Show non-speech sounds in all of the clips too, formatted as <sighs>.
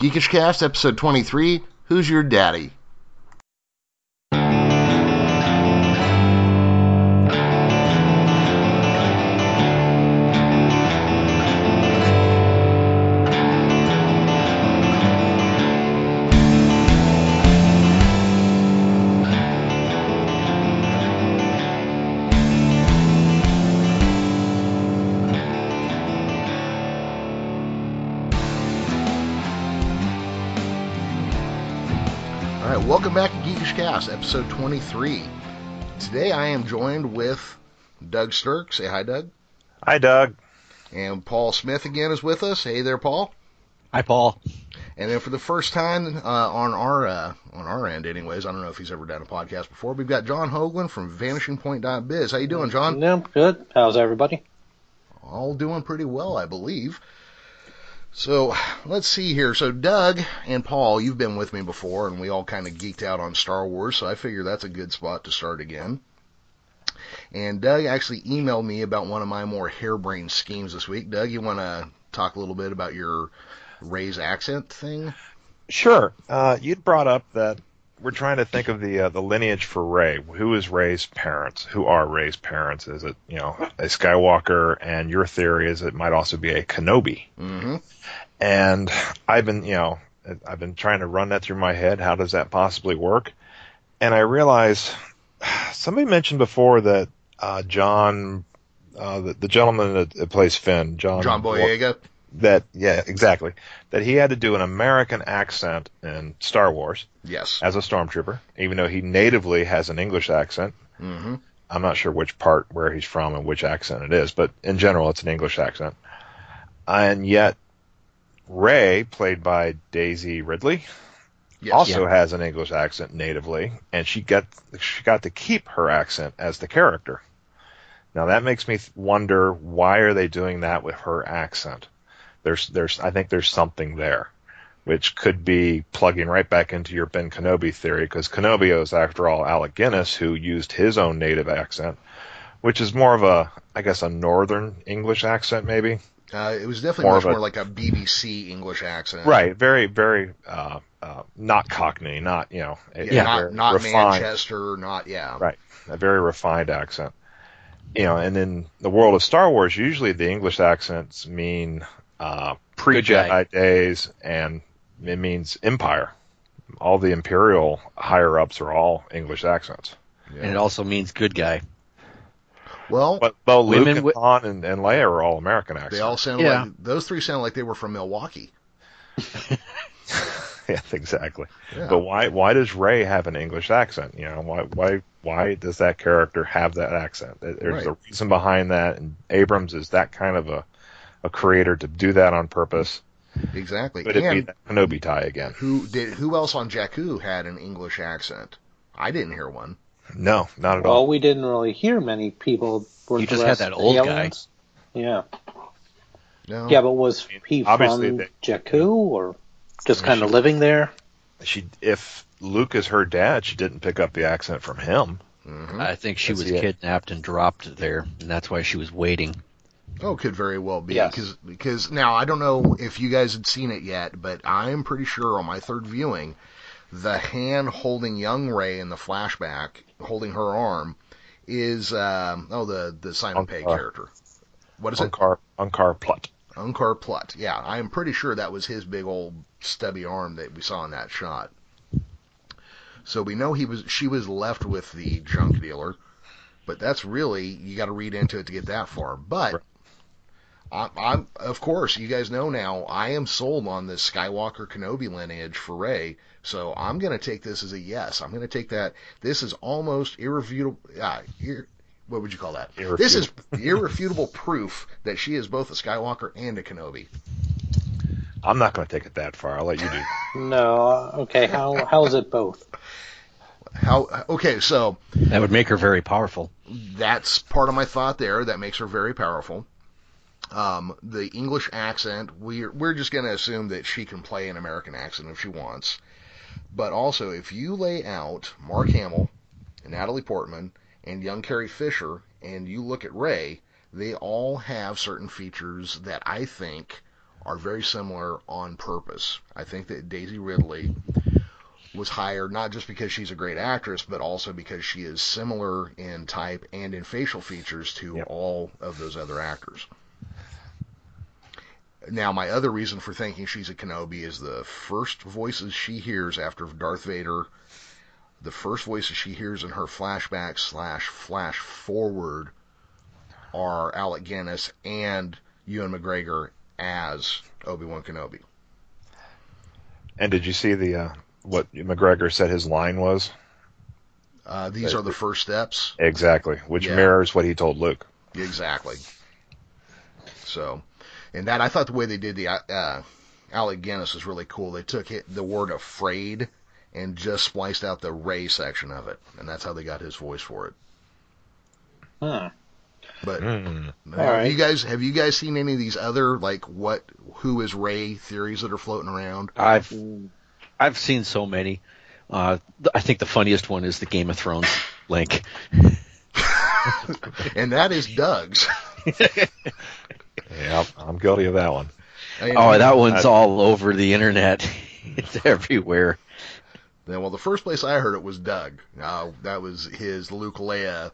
Geekish Cast, episode 23 Who's Your Daddy? All right, welcome back to Geekish Cast, episode 23. Today I am joined with Doug Sturck. Say hi, Doug. Hi, Doug. And Paul Smith again is with us. Hey there, Paul. Hi, Paul. And then for the first time uh, on our uh, on our end, anyways, I don't know if he's ever done a podcast before. We've got John Hoagland from VanishingPoint.biz. How you doing, John? No, good. How's everybody? All doing pretty well, I believe. So let's see here. So Doug and Paul, you've been with me before, and we all kind of geeked out on Star Wars. So I figure that's a good spot to start again. And Doug actually emailed me about one of my more harebrained schemes this week. Doug, you want to talk a little bit about your Rey's accent thing? Sure. Uh, you'd brought up that we're trying to think of the uh, the lineage for Rey. Who is Rey's parents? Who are Rey's parents? Is it you know a Skywalker? And your theory is it might also be a Kenobi. Mm-hmm. And I've been you know I've been trying to run that through my head. How does that possibly work? And I realized <sighs> somebody mentioned before that uh, John, uh, the, the gentleman that, that plays Finn, John John Boyega. That yeah exactly that he had to do an American accent in Star Wars Yes. as a stormtrooper, even though he natively has an English accent. Mm-hmm. I'm not sure which part where he's from and which accent it is, but in general, it's an English accent. And yet, Rey, played by Daisy Ridley, Yes. also has an English accent natively, and she got she got to keep her accent as the character. Now that makes me wonder why are they doing that with her accent? There's there's I think there's something there, which could be plugging right back into your Ben Kenobi theory because Kenobi is after all Alec Guinness who used his own native accent, which is more of a I guess a northern English accent maybe. Uh, it was definitely More much a- more like a BBC English accent. Right, very very uh, uh, not Cockney, not you know Yeah. Not, not refined- Manchester. Not yeah. Right. a very refined accent. You know, and in the world of Star Wars, usually the English accents mean uh, pre Good guy. Jedi days, and it means Empire. All the Imperial higher ups are all English accents. Yeah. And it also means good guy. Well, But though Luke Women and wi- Han and, and Leia are all American accents. they all sound Yeah. like those three sound like they were from Milwaukee. <laughs> <laughs> yeah, exactly. Yeah. But why why does Rey have an English accent? You know, why why why does that character have that accent? There's Right. a reason behind that, and Abrams is that kind of a a creator to do that on purpose. Exactly. But it'd be and that Kenobi tie again. who did? Who else on Jakku had an English accent? I didn't hear one. No, not at Well, all. Well, we didn't really hear many people. Were You just had that old guy. Yeah. No. Yeah, but was he Obviously from they- Jakku or just Yeah, kind of she- living there? She, if Luke is her dad, she didn't pick up the accent from him. Mhm. I think she That's was it. kidnapped and dropped there, and that's why she was waiting. Oh, could very well be Yes. because because now I don't know if you guys had seen it yet, but I am pretty sure on my third viewing, the hand holding young Rey in the flashback, holding her arm, is um, oh the the Simon Pegg character. What is it? Unkar, Unkar Plutt. Unkar Plutt. Yeah, I am pretty sure that was his big old stubby arm that we saw in that shot. So we know he was she was left with the junk dealer, but that's really you got to read into it to get that far. But Right. I, I'm of course you guys know now I am sold on this Skywalker Kenobi lineage for Rey. So I'm going to take this as a yes. I'm going to take that. This is almost irrefutable. Uh, ir, what would you call that? This is irrefutable <laughs> proof that she is both a Skywalker and a Kenobi. I'm not going to take it that far. I'll let you do. <laughs> No. uh, Okay. How how is it both? How? Okay, so That would make her very powerful. that's part of my thought there. That makes her very powerful. Um, the English accent, we're we're just going to assume that she can play an American accent if she wants. But also, if you lay out Mark Hamill, and Natalie Portman, and young Carrie Fisher, and you look at Rey, they all have certain features that I think are very similar on purpose. I think that Daisy Ridley was hired not just because she's a great actress, but also because she is similar in type and in facial features to Yep. all of those other actors. Now, my other reason for thinking she's a Kenobi is the first voices she hears after Darth Vader, the first voices she hears in her flashback slash flash forward are Alec Guinness and Ewan McGregor as Obi-Wan Kenobi. And did you see the uh, what McGregor said his line was? Uh, these are the first steps. Exactly, which Yeah. mirrors what he told Luke. Exactly. So, and that I thought the way they did the uh, Alec Guinness was really cool. They took it, the word afraid and just spliced out the Rey section of it, and that's how they got his voice for it. Hmm. But Mm. have right. you guys have you guys seen any of these other like what who is Rey theories that are floating around? I've. I've seen so many. Uh, I think the funniest one is the Game of Thrones link. <laughs> and that is Doug's. <laughs> Yeah, I'm guilty of that one. And- Oh, that one's I- all over the internet. <laughs> it's everywhere. Yeah, well, the first place I heard it was Doug. Uh, that was his Luke Leia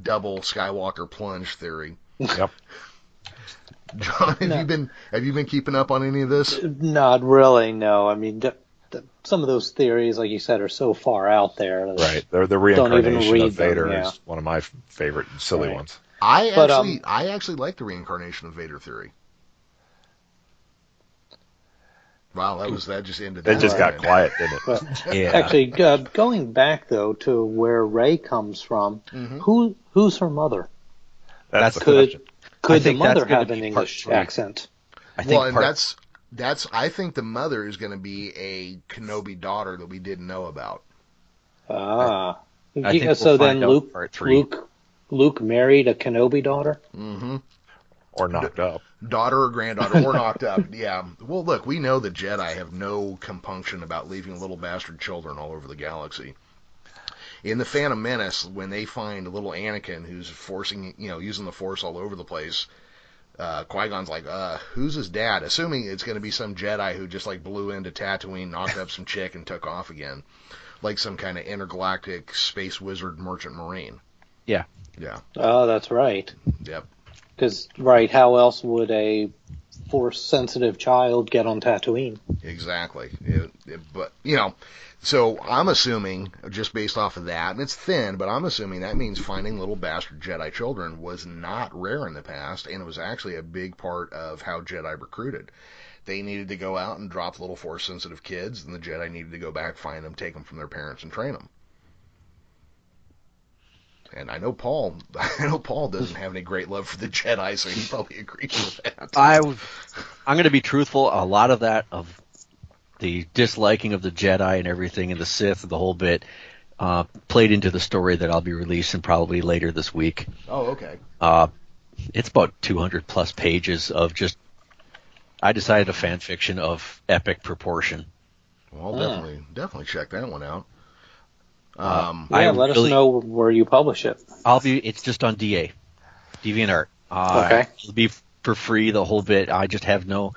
double Skywalker plunge theory. Yep. <laughs> John, have No. you been have you been keeping up on any of this? Not really. No. I mean, d- d- some of those theories, like you said, are so far out there. Right. They're the Don't reincarnation of Vader them, yeah. is one of my favorite silly Right. ones. I But, actually um, I actually like the reincarnation of Vader theory. Wow, that was that just ended. That just got way. quiet, didn't it? But <laughs> Yeah. actually, uh, going back though to where Rey comes from, Mhm. who who's her mother? That's, That's the Could question. could the mother have an English three. accent? I think Well, and part- that's that's I think the mother is going to be a Kenobi daughter that we didn't know about. Ah, I think Yeah, we'll so then Luke part three. Luke Luke married a Kenobi daughter. hmm Or knocked up. Daughter or granddaughter or knocked up. <laughs> Yeah. Well, look, we know the Jedi have no compunction about leaving little bastard children all over the galaxy. In the Phantom Menace, when they find a little Anakin who's forcing, you know, using the Force all over the place, uh, Qui Gon's like, uh, who's his dad? Assuming it's going to be some Jedi who just like blew into Tatooine, knocked up some chick, and took off again, like some kind of intergalactic space wizard merchant marine. Yeah. Yeah. Oh, that's right. Yep. Because right, how else would a force sensitive child get on Tatooine? Exactly. It- it- but you know, so I'm assuming just based off of that, and it's thin, but I'm assuming that means finding little bastard Jedi children was not rare in the past, and it was actually a big part of how Jedi recruited. They needed to go out and drop little force sensitive kids, and the Jedi needed to go back, find them, take them from their parents, and train them. And I know Paul. <laughs> I know Paul doesn't have any great love for the Jedi, so he probably <laughs> agrees with that. I, I'm going to be truthful. A lot of that of the disliking of the Jedi and everything, and the Sith, and the whole bit, uh, played into the story that I'll be releasing probably later this week. Oh, okay. Uh, it's about 200 plus pages of just. I decided a fan fiction of epic proportion. Well, Hmm. definitely, definitely check that one out. Uh, Um, I Yeah, let really- us know where you publish it. I'll be. It's just on DA, DeviantArt. Uh, Okay. It'll be for free the whole bit. I just have no.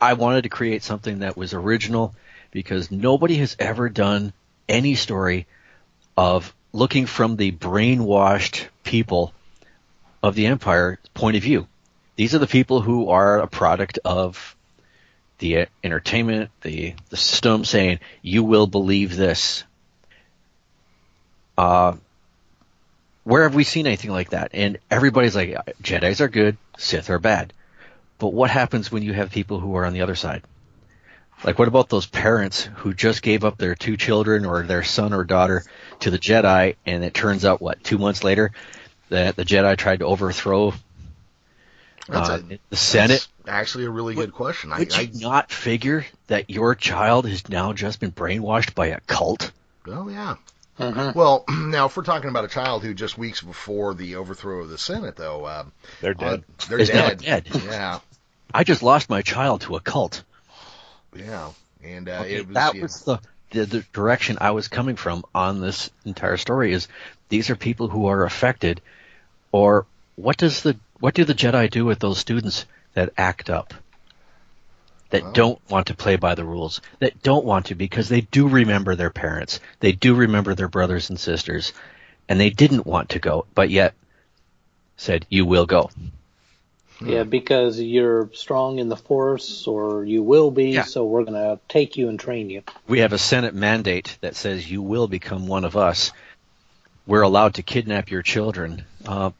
I wanted to create something that was original because nobody has ever done any story of looking from the brainwashed people of the empire point of view. These are the people who are a product of the entertainment, the the system saying you will believe this. Uh, where have we seen anything like that? And everybody's like, Jedi's are good, Sith are bad. But what happens when you have people who are on the other side? Like, what about those parents who just gave up their two children or their son or daughter to the Jedi, and it turns out, what, two months later, that the Jedi tried to overthrow uh, a- the Senate? That's actually a really good question. I, Would I, you not figure that your child has now just been brainwashed by a cult? oh yeah. Mm-hmm. Well, <clears throat> now if we're talking about a child who just weeks before the overthrow of the Senate, though, uh, They're dead. uh, they're Is dead. dead. Yeah, I just lost my child to a cult. yeah, and uh, Okay, it was, that yeah, was the, the the direction I was coming from on this entire story. Is these are people who are affected, or what does the what do the Jedi do with those students that act up? That Wow. don't want to play by the rules, that don't want to because they do remember their parents, they do remember their brothers and sisters, and they didn't want to go, but yet said, "You will go." Yeah, because you're strong in the force, or you will be, Yeah. so we're gonna take you and train you. We have a Senate mandate that says you will become one of us. We're allowed to kidnap your children. Uh,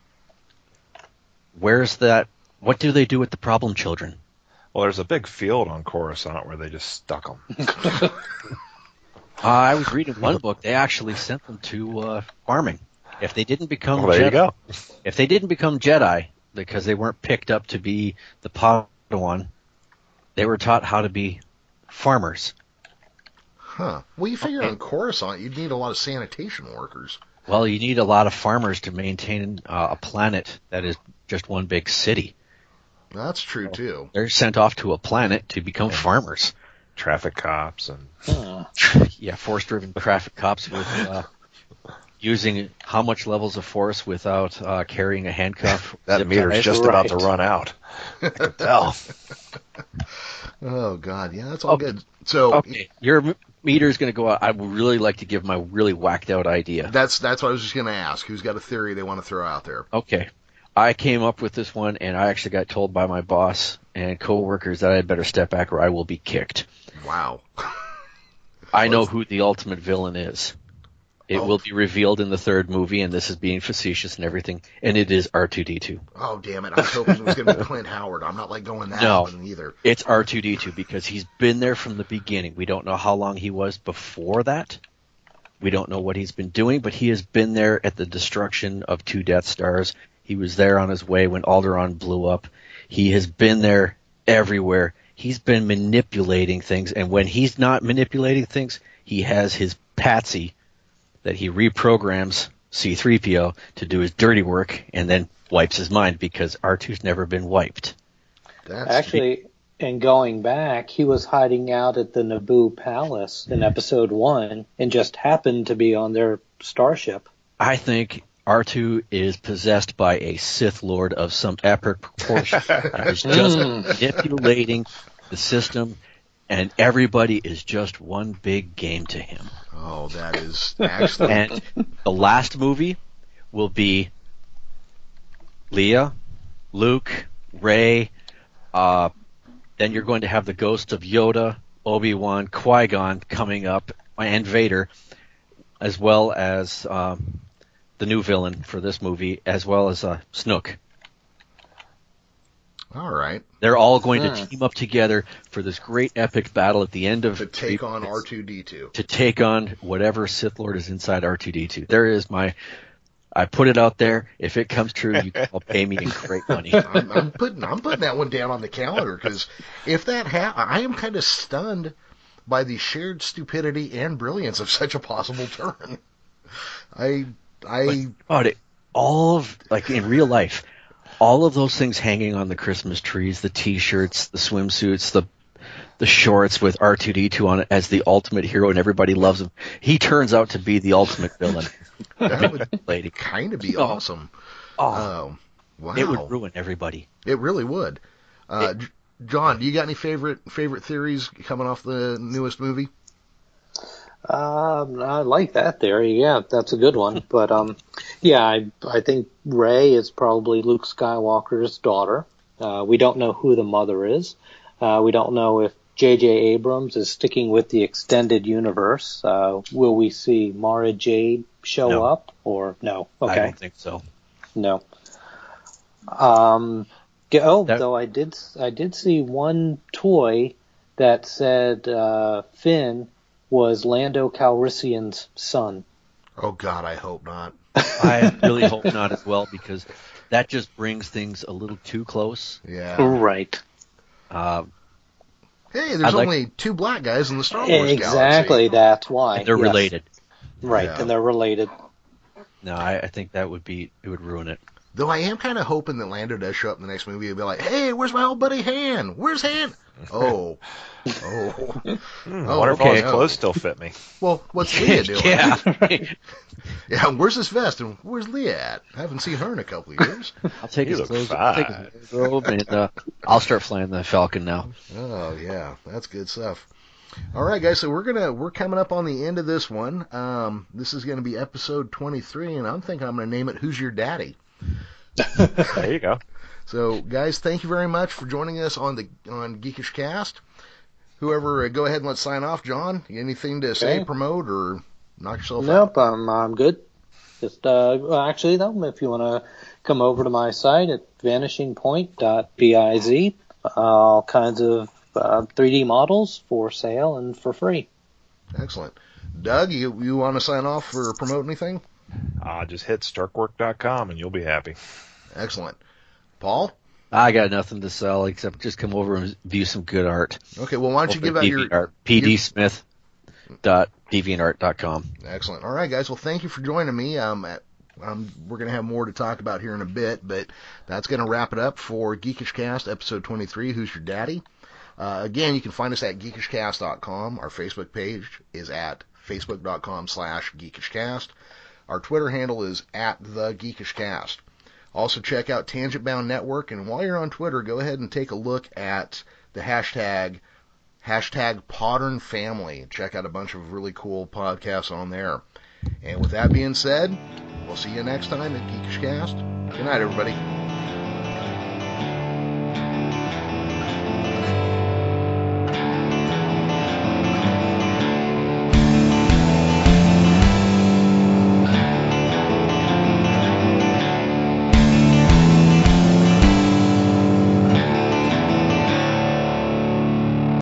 where's that? What do they do with the problem children? Well, there's a big field on Coruscant where they just stuck them. <laughs> Uh, I was reading one book. They actually sent them to uh, farming. If they didn't become Well, there you Jedi, go. if they didn't become Jedi because they weren't picked up to be the Padawan, they were taught how to be farmers. Huh. Well, you figure Okay. on Coruscant, you'd need a lot of sanitation workers. Well, you need a lot of farmers to maintain uh, a planet that is just one big city. That's true too. They're sent off to a planet to become farmers. Traffic cops and Huh. <laughs> Yeah, force-driven traffic cops with uh, using how much levels of force without uh, carrying a handcuff. <laughs> that zip meter's tie? just about to run out. I can <laughs> tell. Oh God, yeah, that's all Okay. good. So Okay, your m- meter is going to go out. I would really like to give my really whacked out idea. that's that's what I was just gonna ask. Who's got a theory they want to throw out there? Okay. I came up with this one, and I actually got told by my boss and coworkers that I had better step back or I will be kicked. Wow. I know who the ultimate villain is. It Oh. will be revealed in the third movie, and this is being facetious and everything, and it is R2D2. Oh damn it! I was hoping it was gonna be Clint Howard. I'm not like going that No. one either. It's R2D2 because he's been there from the beginning. We don't know how long he was before that. We don't know what he's been doing, but he has been there at the destruction of two Death Stars. He was there on his way when Alderaan blew up. He has been there everywhere. He's been manipulating things, and when he's not manipulating things, he has his patsy that he reprograms C3PO to do his dirty work and then wipes his mind because R2's never been wiped. That's Actually, and going back, he was hiding out at the Naboo Palace in hmm. Episode One, and just happened to be on their starship. I think R2 is possessed by a Sith Lord of some epic proportion. He's just <laughs> manipulating the system, and everybody is just one big game to him. oh, that is actually And the last movie will be Leia, Luke, Rey. Uh, then you're going to have the ghosts of Yoda, Obi Wan, Qui Gon coming up, and Vader, as well as um, the new villain for this movie, as well as uh, Snoke. all right They're all going Hmm. to team up together for this great epic battle at the end of to take on R2D2. to take on whatever Sith Lord is inside R2D2. There is my. I put it out there. If it comes true, you can all pay me in great <laughs> money. I'm, I'm putting I'm putting that one down on the calendar because if that ha- I am kind of stunned by the shared stupidity and brilliance of such a possible turn. I I About it, all of like in real life, all of those things hanging on the Christmas trees, the T-shirts, the swimsuits, the the shorts with R2D2 on it as the ultimate hero, and everybody loves him. He turns out to be the ultimate villain. <laughs> that would Lady, kind of be Oh. awesome. oh, wow. it would ruin everybody. It really would. Uh, J- John, do you got any favorite favorite theories coming off the newest movie? Um, I like that theory. Yeah, that's a good one. <laughs> But um, yeah, I I think Rey is probably Luke Skywalker's daughter. Uh, we don't know who the mother is. Uh, we don't know if J.J. Abrams is sticking with the extended universe. Uh, will we see Mara Jade show No. up or no? Okay, I don't think so. no. Um, oh, That- though I did I did see one toy that said uh, Finn was Lando Calrissian's son. Oh God, I hope not. I really hope not as well because that just brings things a little too close. Yeah. Right. Uh, Hey, there's I'd like- only two black guys in the Star Wars Exactly. galaxy. That's why and they're Yes. related. Right, Yeah. and they're related. No, I, I think that would be it would ruin it. Though I am kind of hoping that Lando does show up in the next movie and be like, "Hey, where's my old buddy Han? Where's Han?" <laughs> Oh, oh, Hmm, Oh, I wonder if all okay. his clothes still fit me. well, what's Leia <laughs> doing? yeah. <laughs> right. Yeah, where's his vest and where's Leia at? I haven't seen her in a couple of years. I'll take You his look clothes. I'll take his wardrobe, and uh, I'll start flying the Falcon now. Oh yeah, that's good stuff. All right, guys. So we're gonna we're coming up on the end of this one. Um, this is gonna be episode 23, and I'm thinking I'm gonna name it "Who's Your Daddy." There you go. <laughs> So, guys, thank you very much for joining us on the on Geekish Cast. Whoever, uh, go ahead and let's sign off. John, anything to say, Okay. promote, or knock yourself out? Nope, I'm I'm good. Just uh, well, actually though, if you want to come over to my site at vanishingpoint.biz, all kinds of uh, 3D models for sale and for free. Excellent. Doug, you you want to sign off or promote anything? Uh, just hit starkwork.com and you'll be happy. Excellent. Paul. I got nothing to sell except just come over and view some good art. Okay. Well, why don't you Over give at out your DeviantArt, PDSmith dot deviantart.com. Excellent. All right, guys. Well, thank you for joining me. Um, at- um, we're going to have more to talk about here in a bit, but that's going to wrap it up for Geekish Cast episode 23. Who's your daddy? Uh, again, you can find us at geekishcast.com. Our Facebook page is at facebook.com slash geekishcast. Our Twitter handle is at the geekishcast. Also check out Tangent Bound Network, and while you're on Twitter, go ahead and take a look at the hashtag hashtag Podern Family. Check out a bunch of really cool podcasts on there. And with that being said, we'll see you next time at Geekish Cast. Good night, everybody.